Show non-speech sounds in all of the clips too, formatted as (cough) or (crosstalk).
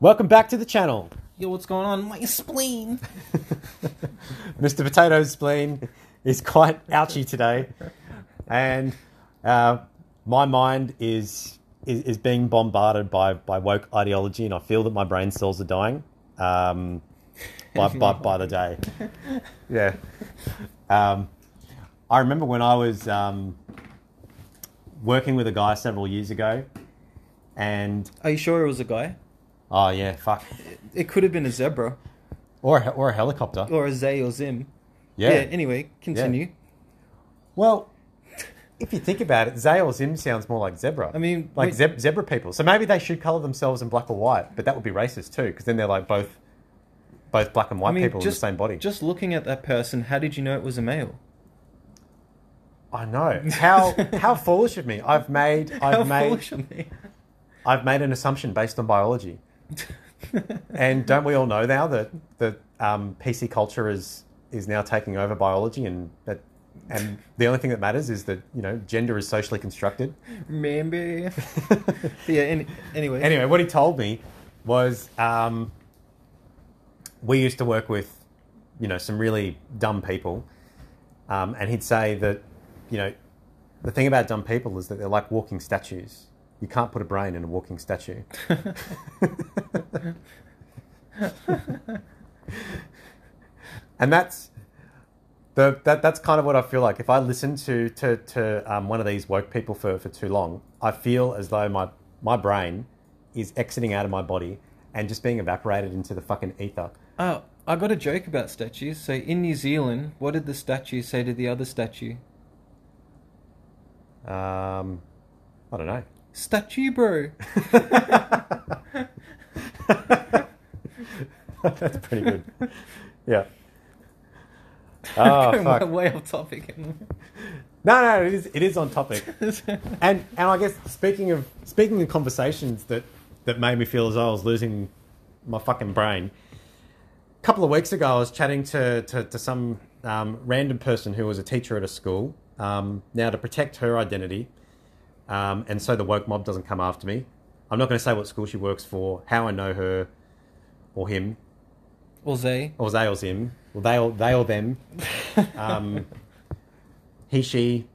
Welcome back to the channel. Yo, what's going on? My spleen. (laughs) Mr. Potato's spleen is quite ouchy today, and uh, my mind is, is is being bombarded by, by woke ideology, and I feel that my brain cells are dying um, by, by by the day. (laughs) Yeah. Um, I remember when I was um, working with a guy several years ago, and Are you sure it was a guy? Oh yeah, fuck, It could have been a zebra or a, or a helicopter. or a Zay or Zim. Yeah. anyway, continue. Well, if you think about it, Zay or Zim sounds more like zebra. I mean, like wait- zeb- zebra people. So maybe they should color themselves in black or white, but that would be racist too, because then they're like both both black and white I mean, people just, in the same body. Just looking at that person, how did you know it was a male? I know how (laughs) how foolish of me. I've made I've How made foolish of me. I've made an assumption based on biology. (laughs) and don't we all know now that that um, PC culture is is now taking over biology, and that and the only thing that matters is that you know gender is socially constructed. Maybe. (laughs) yeah. Any, anyway. anyway, what he told me was um, we used to work with, you know, some really dumb people, um, and he'd say that, you know, the thing about dumb people is that they're like walking statues. You can't put a brain in a walking statue. (laughs) and that's the, that, that's kind of what I feel like. If I listen to to, to um, one of these woke people for, for too long, I feel as though my my brain is exiting out of my body and just being evaporated into the fucking ether. Oh, I got a joke about statues. So in New Zealand, what did the statue say to the other statue? Um, I don't know. Statue, bro. (laughs) (laughs) That's pretty good. Yeah. Oh (laughs) Going fuck. way off topic. No, no, it is it is on topic. And and I guess speaking of speaking of conversations that that made me feel as though I was losing my fucking brain. A couple of weeks ago, I was chatting to to, to some um, random person who was a teacher at a school. Um, now, to protect her identity, um, and so the woke mob doesn't come after me, I'm not going to say what school she works for, how I know her, or him, or Zay. or they or him, or they or they or them. (laughs) Um, he, she.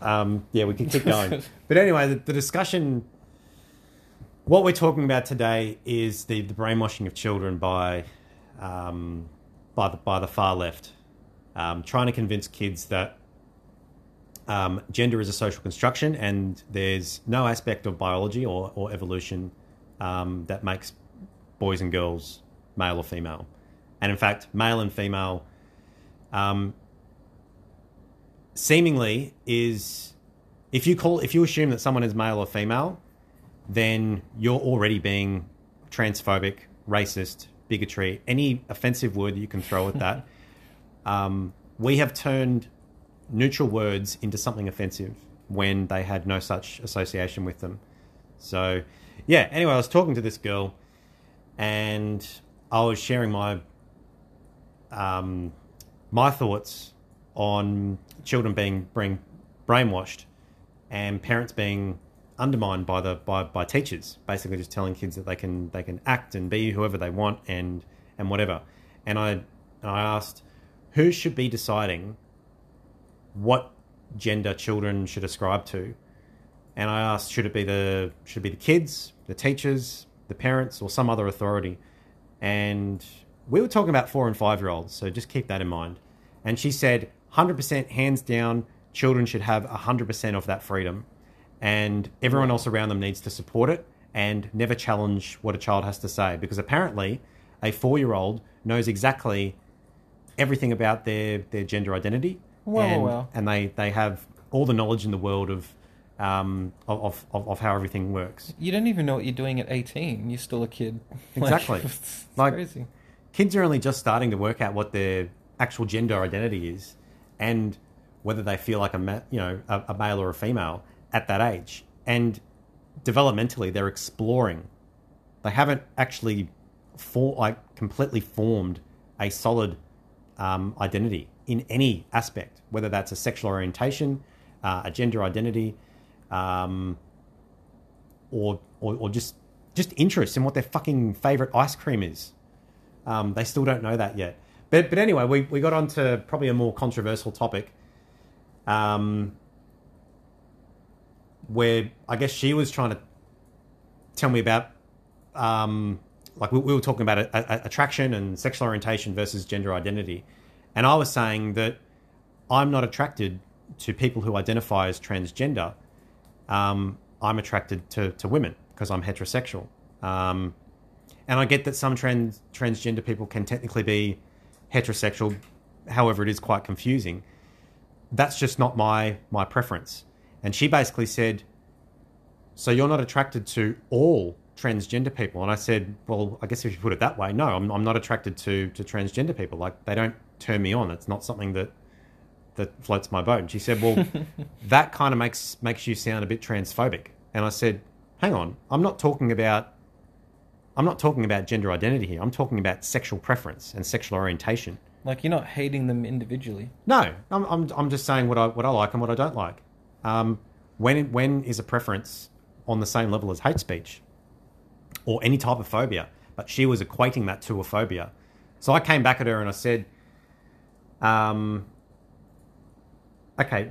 Um, yeah, we can keep (laughs) going. but anyway, the, the discussion. What we're talking about today is the, the brainwashing of children by, um, by the by the far left, um, trying to convince kids that um, gender is a social construction and there's no aspect of biology or, or evolution um, that makes boys and girls male or female. And in fact, male and female um, seemingly is if you call if you assume that someone is male or female, then you're already being transphobic, racist, bigotry, any offensive word that you can throw at that. (laughs) um, we have turned neutral words into something offensive when they had no such association with them. So, yeah. Anyway, I was talking to this girl, and I was sharing my um, my thoughts on children being being brainwashed and parents being undermined by the by, by teachers, basically just telling kids that they can they can act and be whoever they want and and whatever. And I I asked who should be deciding what gender children should ascribe to. And I asked, should it be the should be the kids, the teachers, the parents, or some other authority? And we were talking about four and five year olds, so just keep that in mind. And she said, hundred percent, hands down, children should have hundred percent of that freedom, and everyone else around them needs to support it and never challenge what a child has to say, because apparently, a four year old knows exactly everything about their their gender identity Wow, and, wow. and they they have all the knowledge in the world of um of, of, of how everything works. You don't even know what you're doing at 18. You're still a kid. (laughs) Exactly. Like, it's Like- crazy. Kids are only just starting to work out what their actual gender identity is, and whether they feel like a ma- you know a, a male or a female at that age. And developmentally, they're exploring. They haven't actually for like completely formed a solid um, identity in any aspect, whether that's a sexual orientation, uh, a gender identity, um, or, or or just just interest in what their fucking favorite ice cream is. Um, they still don't know that yet. But but anyway, we, we got on to probably a more controversial topic. Um, where I guess she was trying to tell me about, um, like we, we were talking about a, a, attraction and sexual orientation versus gender identity, and I was saying that I'm not attracted to people who identify as transgender. Um, I'm attracted to, to women because I'm heterosexual. Um, and I get that some trans, transgender people can technically be heterosexual, however, it is quite confusing. That's just not my, my preference. And she basically said, So you're not attracted to all transgender people? And I said, Well, I guess if you put it that way, no, I'm, I'm not attracted to, to transgender people. Like, they don't turn me on. It's not something that that floats my boat. And she said, Well, (laughs) that kind of makes makes you sound a bit transphobic. And I said, Hang on, I'm not talking about I'm not talking about gender identity here. I'm talking about sexual preference and sexual orientation. Like you're not hating them individually. No, I'm I'm, I'm just saying what I what I like and what I don't like. Um, when when is a preference on the same level as hate speech or any type of phobia? But she was equating that to a phobia. So I came back at her and I said, um, okay,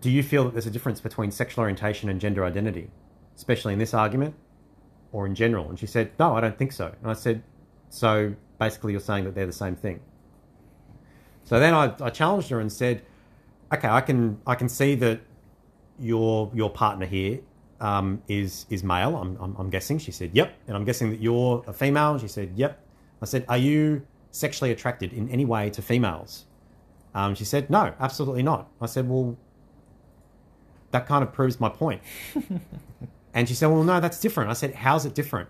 do you feel that there's a difference between sexual orientation and gender identity, especially in this argument or in general? And she said, no, I don't think so. And I said, so basically you're saying that they're the same thing. So then I, I challenged her and said, okay, I can I can see that your your partner here um, is is male. I'm, I'm, I'm guessing. She said, yep. And I'm guessing that you're a female. She said, yep. I said, are you sexually attracted in any way to females? Um, she said, no, absolutely not. I said, well, that kind of proves my point. (laughs) and she said, well, no, that's different. I said, how's it different?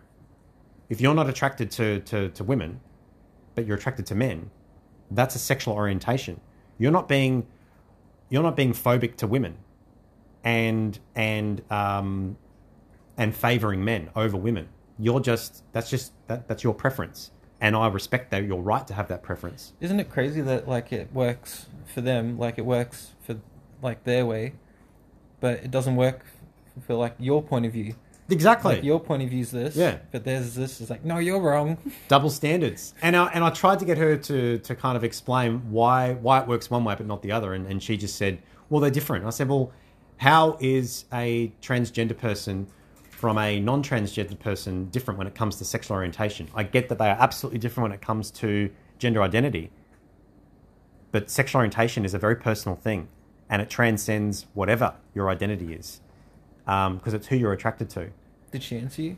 If you're not attracted to, to, to women, but you're attracted to men, that's a sexual orientation. You're not being, you're not being phobic to women and, and, um, and favoring men over women. You're just, that's just, that, that's your preference and I respect that your right to have that preference. Isn't it crazy that like it works for them, like it works for like their way, but it doesn't work for like your point of view. Exactly. Like your point of view is this, Yeah. but there's this. It's like no, you're wrong. (laughs) Double standards. And I, and I tried to get her to, to kind of explain why why it works one way but not the other. And, and she just said, well, they're different. I said, well, how is a transgender person from a non-transgender person different when it comes to sexual orientation? I get that they are absolutely different when it comes to gender identity. But sexual orientation is a very personal thing and it transcends whatever your identity is um, because it's who you're attracted to. Did she answer you?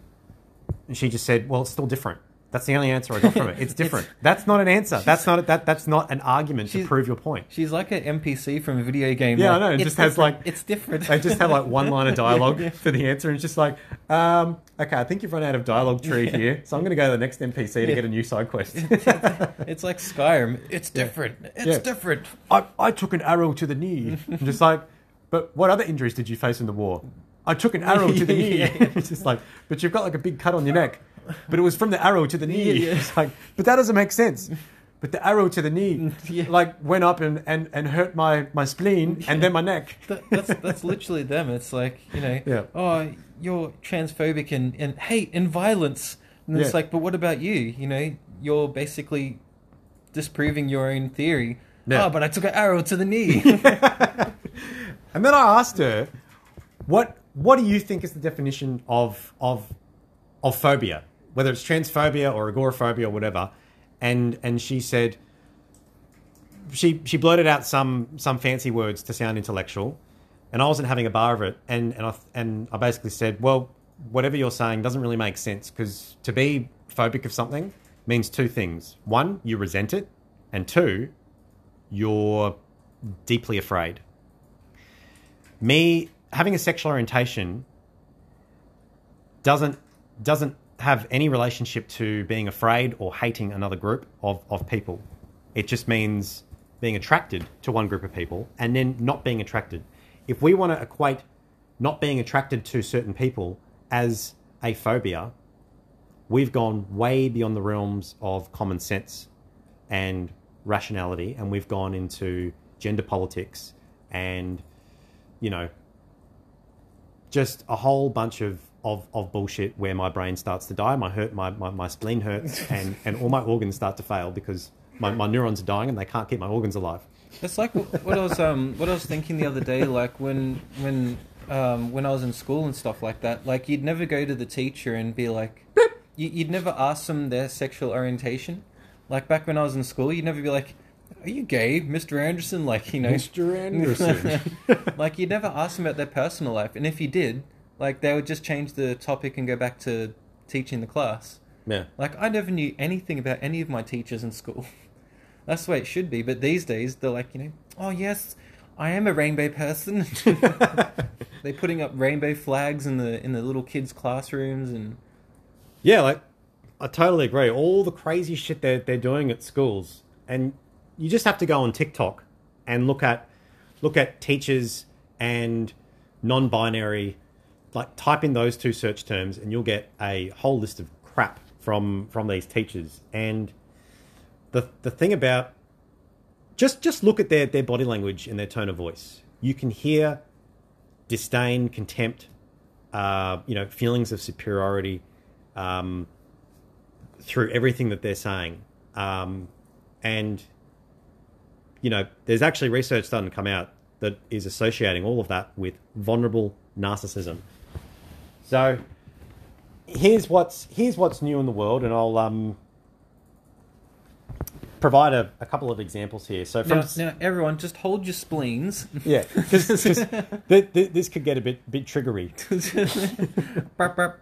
And she just said, "Well, it's still different." That's the only answer I got from it. It's (laughs) different. that's not an answer. That's not that. That's not an argument to prove your point. She's like an NPC from a video game. Yeah, like, I know, it "It's just has, like- it's different. They just have like one line of dialogue (laughs) for the answer, and it's just like, um, okay, I think you've run out of dialogue tree here, so I'm going to go to the next NPC to get a new side quest. (laughs) it's like Skyrim. It's Yeah. different. It's Yeah. different. I, I took an arrow to the knee. I'm just like, but what other injuries did you face in the war? I took an arrow to the (laughs) knee. Yeah. it's just like, but you've got like a big cut on your neck. But it was from the arrow to the knee. Yeah. (laughs) It's like, but that doesn't make sense. But the arrow to the knee, (laughs) Yeah. like, went up and, and, and hurt my, my spleen and then my neck. That, that's that's literally them. It's like you know, oh, you're transphobic and, and hate and violence. And it's like, but what about you? You know, you're basically disproving your own theory. Yeah. Oh, but I took an arrow to the knee. And then I asked her, what what do you think is the definition of of of phobia, whether it's transphobia or agoraphobia or whatever? And and she said she she blurted out some some fancy words to sound intellectual, and I wasn't having a bar of it. And and I and I basically said, well, whatever you're saying doesn't really make sense. Because to be phobic of something means two things: one, you resent it, and two, you're deeply afraid. Me having a sexual orientation doesn't doesn't have any relationship to being afraid or hating another group of, of people. It just means being attracted to one group of people and then not being attracted. If we want to equate not being attracted to certain people as a phobia, we've gone way beyond the realms of common sense and rationality, and we've gone into gender politics and you know, just a whole bunch of of, of bullshit where my brain starts to die, my hurt, my, my, my spleen hurts, (laughs) and, and all my organs start to fail because my, my neurons are dying and they can't keep my organs alive. It's like what I was um what I was thinking the other day. Like when when um when I was in school and stuff like that. Like you'd never go to the teacher and be like, you, you'd never ask them their sexual orientation. Like back when I was in school, you'd never be like, "Are you gay, Mister Anderson?" Like you know, Mr. (laughs) Anderson. (laughs) like you'd never ask them about their personal life, and if you did, like they would just change the topic and go back to teaching the class. yeah. Like I never knew anything about any of my teachers in school. (laughs) That's the way it should be. But these days they're like, you know, oh yes, I am a rainbow person. they're putting up rainbow flags in the in the little kids' classrooms and Yeah, like I totally agree. All the crazy shit they're they're doing at schools, and you just have to go on TikTok and look at look at teachers and non-binary. Like type in those two search terms, and you'll get a whole list of crap from from these teachers. And the the thing about just just look at their their body language and their tone of voice. You can hear disdain, contempt, uh, you know, feelings of superiority um, through everything that they're saying. Um, and, you know, there's actually research starting to come out that is associating all of that with vulnerable narcissism. So here's what's here's what's new in the world, and I'll um, provide a, a couple of examples here. So from now, now everyone just hold your spleens. yeah, because (laughs) th- th- this could get a bit bit triggery. (laughs) Burp, burp.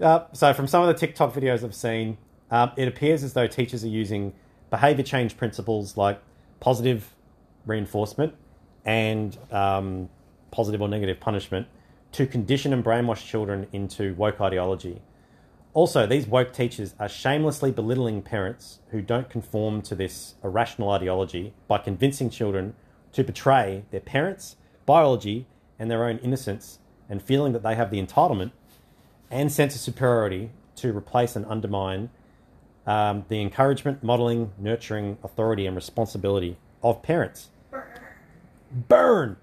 Uh, so, from some of the TikTok videos I've seen, um, it appears as though teachers are using behavior change principles like positive reinforcement and um, positive or negative punishment to condition and brainwash children into woke ideology. Also, these woke teachers are shamelessly belittling parents who don't conform to this irrational ideology by convincing children to betray their parents' biology and their own innocence and feeling that they have the entitlement and sense of superiority to replace and undermine um, the encouragement, modeling, nurturing, authority, and responsibility of parents. Burn.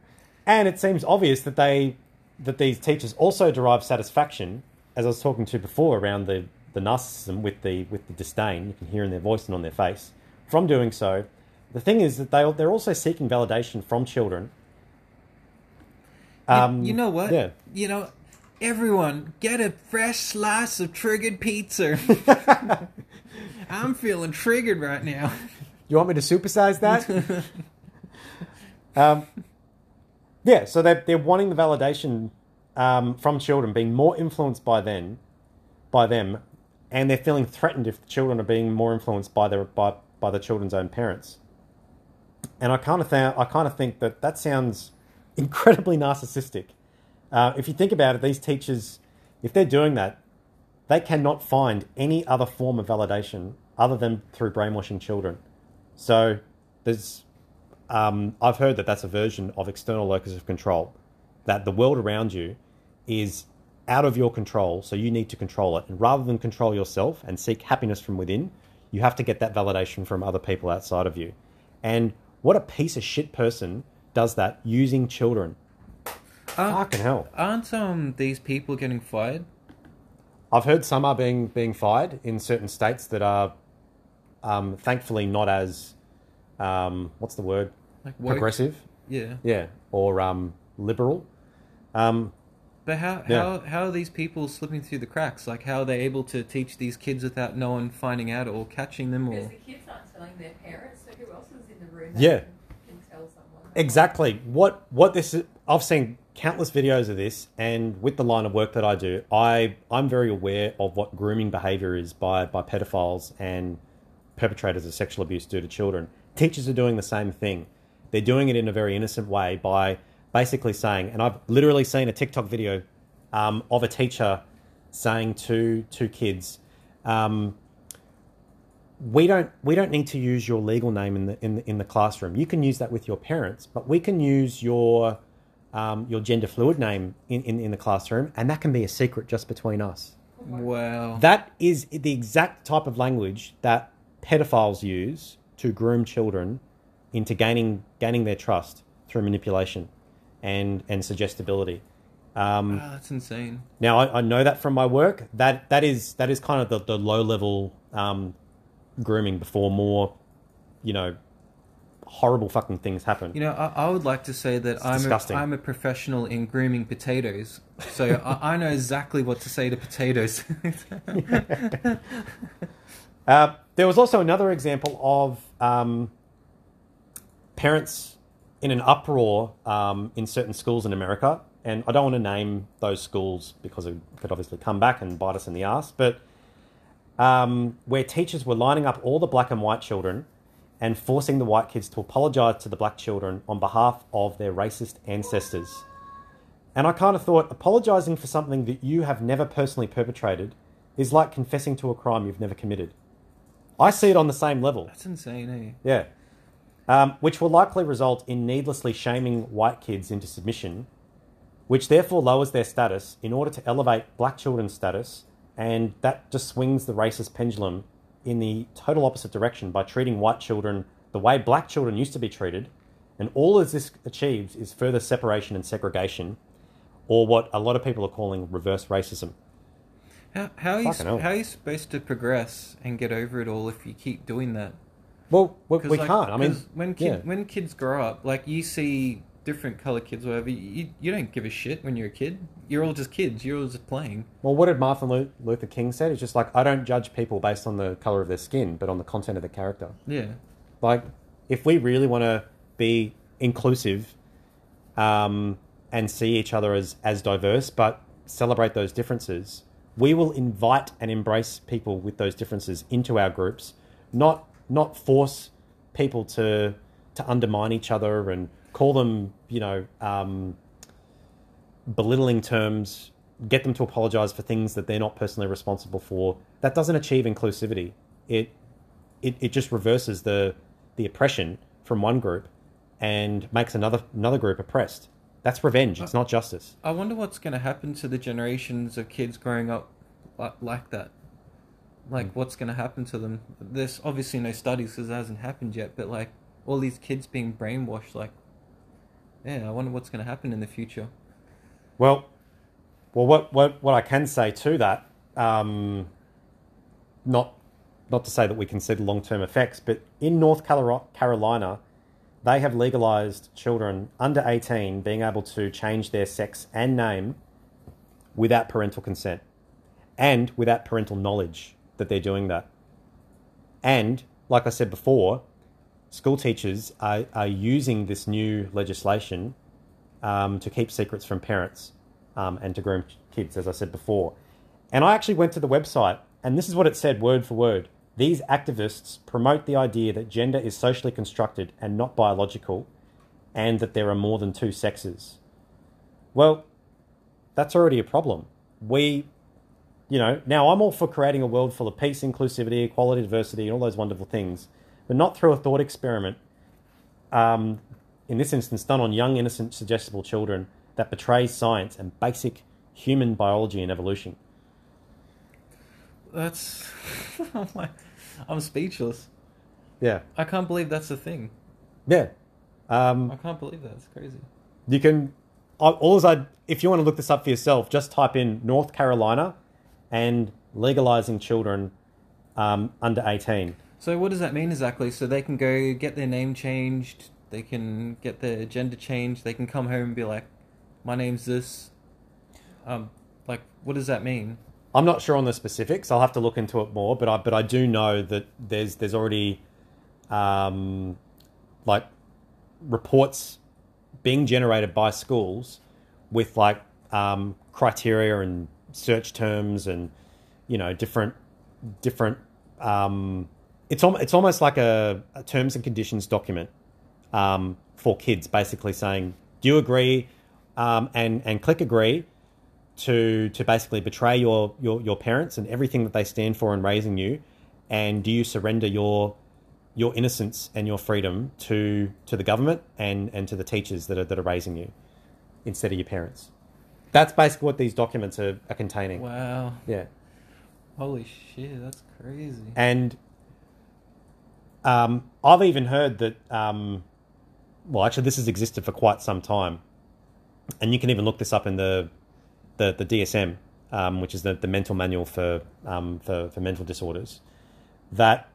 And it seems obvious that they that these teachers also derive satisfaction, as I was talking to before, around the, the narcissism with the with the disdain you can hear in their voice and on their face from doing so. The thing is that they they're also seeking validation from children. You- Um, you know what? Yeah. You know, everyone get a fresh slice of triggered pizza. (laughs) I'm feeling triggered right now. You want me to supersize that? (laughs) um, yeah, so they're, they're wanting the validation um, from children, being more influenced by them, by them, and they're feeling threatened if the children are being more influenced by their by, by the children's own parents. And I kind of th- I kind of think that that sounds incredibly narcissistic. Uh, if you think about it, these teachers, if they're doing that, they cannot find any other form of validation other than through brainwashing children. So there's, um, I've heard that that's a version of external locus of control, that the world around you is out of your control, so you need to control it. And rather than control yourself and seek happiness from within, you have to get that validation from other people outside of you. And what a piece of shit person does that using children. Uh, Fucking hell. Aren't um these people getting fired? I've heard some are being being fired in certain states that are, um, thankfully not as, um, what's the word? Like woke? Progressive, Yeah. yeah, or um, liberal. Um, But how Yeah. how how are these people slipping through the cracks? Like how are they able to teach these kids without no one finding out or catching them Because or the kids aren't telling their parents, so who else is in the room? Yeah. Can, can exactly. What what this is? I've seen countless videos of this, and with the line of work that I do, I I'm very aware of what grooming behaviour is by by pedophiles and perpetrators of sexual abuse due to children. Teachers are doing the same thing. They're doing it in a very innocent way by basically saying, and I've literally seen a TikTok video um, of a teacher saying to two kids, um, "We don't we don't need to use your legal name in the in the, in the classroom. You can use that with your parents, but we can use your um, your gender fluid name in, in in the classroom, and that can be a secret just between us." wow. That is the exact type of language that pedophiles use to groom children into gaining gaining their trust through manipulation and and suggestibility. Um, Ah, that's insane. now I, I know that from my work. That that is that is kind of the, the low level um, grooming before more, you know, horrible fucking things happen. You know, I, I would like to say that I'm a, disgusting. I'm a professional in grooming potatoes, so (laughs) I, I know exactly what to say to potatoes. (laughs) Uh, there was also another example of um, parents in an uproar um, in certain schools in America, and I don't want to name those schools because it could obviously come back and bite us in the ass, but um, where teachers were lining up all the black and white children and forcing the white kids to apologize to the black children on behalf of their racist ancestors. And I kind of thought apologizing for something that you have never personally perpetrated is like confessing to a crime you've never committed. I see it on the same level. That's insane, eh? Yeah. Um, which will likely result in needlessly shaming white kids into submission, which therefore lowers their status in order to elevate black children's status, and that just swings the racist pendulum in the total opposite direction by treating white children the way black children used to be treated. And all as this achieves is further separation and segregation, or what a lot of people are calling reverse racism. How, how, are you, how are you supposed to progress and get over it all if you keep doing that? Well, we, we like, can't. I mean, when kid, yeah. when kids grow up, like you see different color kids, whatever, you, you don't give a shit when you're a kid. You're all just kids. You're all just playing. Well, what did Martin Luther King said? It's just like I don't judge people based on the color of their skin, but on the content of their character. Yeah. Like, if we really want to be inclusive, um, and see each other as as diverse, but celebrate those differences, we will invite and embrace people with those differences into our groups, not not force people to to undermine each other and call them, you know, um, belittling terms, get them to apologize for things that they're not personally responsible for. That doesn't achieve inclusivity. It it, it just reverses the the oppression from one group and makes another another group oppressed. That's revenge. It's not justice. I wonder what's going to happen to the generations of kids growing up like, like that. Like, what's going to happen to them? There's obviously no studies because it hasn't happened yet, but like all these kids being brainwashed, like, yeah, I wonder what's going to happen in the future. Well, well, what what what I can say to that, um, not not to say that we can see the long term effects, but in North Carolina, they have legalized children under eighteen being able to change their sex and name without parental consent and without parental knowledge that they're doing that. And like I said before, school teachers are, are using this new legislation um, to keep secrets from parents um, and to groom kids, as I said before. And I actually went to the website, and this is what it said word for word. These activists promote the idea that gender is socially constructed and not biological, and that there are more than two sexes. Well, that's already a problem. We, you know, now I'm all for creating a world full of peace, inclusivity, equality, diversity, and all those wonderful things, but not through a thought experiment um, in this instance, done on young, innocent, suggestible children that betrays science and basic human biology and evolution. That's. (laughs) I'm speechless. Yeah, I can't believe that's a thing. yeah. Um, I can't believe that. It's crazy. you can, all is I, if you want to look this up for yourself, just type in North Carolina and legalizing children um, under 18. So what does that mean exactly? So they can go get their name changed, they can get their gender changed, they can come home and be like, "My name's this." Um, like, what does that mean? I'm not sure on the specifics. I'll have to look into it more, but I but I do know that there's there's already um, like reports being generated by schools with like um, criteria and search terms and you know different different. Um, it's al- it's almost like a, a terms and conditions document um, for kids, basically saying, "Do you agree?" Um, and and click agree to to basically betray your, your your parents and everything that they stand for in raising you, and do you surrender your your innocence and your freedom to to the government and and to the teachers that are that are raising you instead of your parents? That's basically what these documents are, are containing. Wow, Yeah. holy shit, that's crazy. And um, I've even heard that, um, well, actually, this has existed for quite some time. And you can even look this up in the the the DSM, um, which is the, the mental manual for um, for for mental disorders, that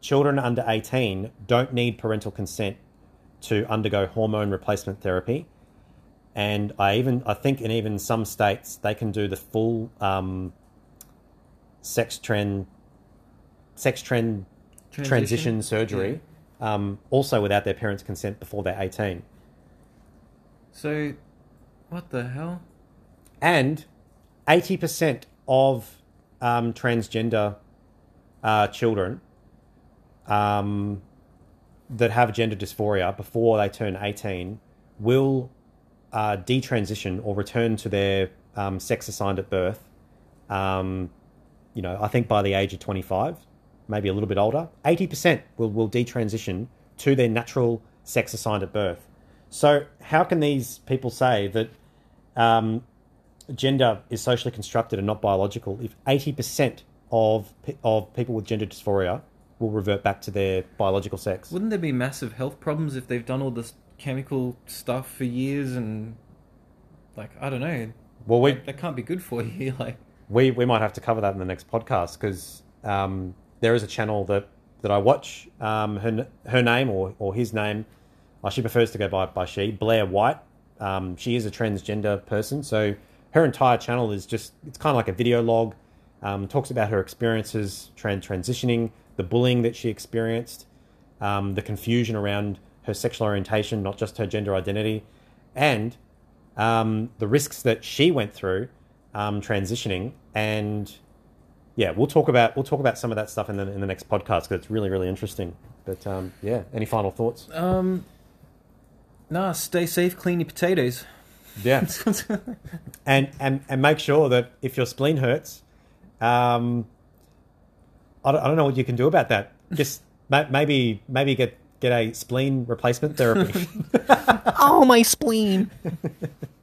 children under eighteen don't need parental consent to undergo hormone replacement therapy, and I even I think in even some states they can do the full um, sex trend sex trend transition, surgery um, also without their parents' consent before they're 18. So, what the hell? And 80% of um, transgender uh, children um, that have gender dysphoria before they turn 18 will uh, detransition or return to their um, sex assigned at birth. Um, you know, I think by the age of 25, maybe a little bit older, 80% will, will detransition to their natural sex assigned at birth. So, how can these people say that um, gender is socially constructed and not biological if 80% of, of people with gender dysphoria will revert back to their biological sex? Wouldn't there be massive health problems if they've done all this chemical stuff for years and, like, I don't know. Well, we, That, that can't be good for you. (laughs) Like, we we might have to cover that in the next podcast because um, there is a channel that that I watch. Um, her her name or or his name, uh, she prefers to go by by she Blair White. Um, she is a transgender person, so her entire channel is just it's kind of like a video log. Um, talks about her experiences trans transitioning, the bullying that she experienced, um, the confusion around her sexual orientation, not just her gender identity, and um, the risks that she went through um, transitioning. And yeah, we'll talk about we'll talk about some of that stuff in the in the next podcast because it's really really interesting. But um, yeah, any final thoughts? um, nah, stay safe, clean your potatoes. Yeah, (laughs) and and and make sure that if your spleen hurts, um, I don't, I don't know what you can do about that. Just maybe maybe get get a spleen replacement therapy. (laughs) Oh, my spleen. (laughs)